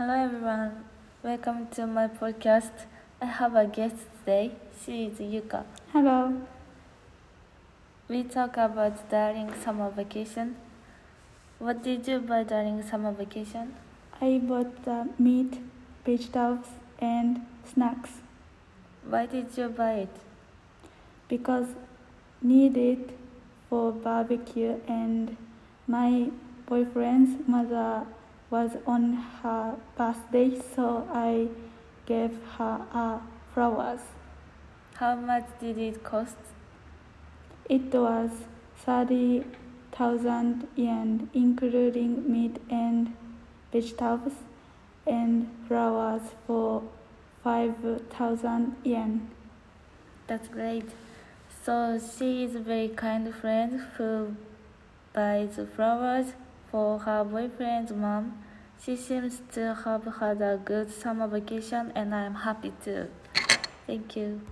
Hello everyone, welcome to my podcast. I have a guest today. She is Yuka. Hello. We talk about during summer vacation. What did you buy during summer vacation? I bought the meat, vegetables, and snacks Why did you buy it? because needed for barbecue and my boyfriend's mother was on her birthday so I gave her uh, flowers. How much did it cost? It was 30,000 yen including meat and vegetables and flowers for 5,000 yen. That's great. So she is a very kind friend who buys flowers for her boyfriend's mom. She seems to have had a good summer vacation and I'm happy too. Thank you.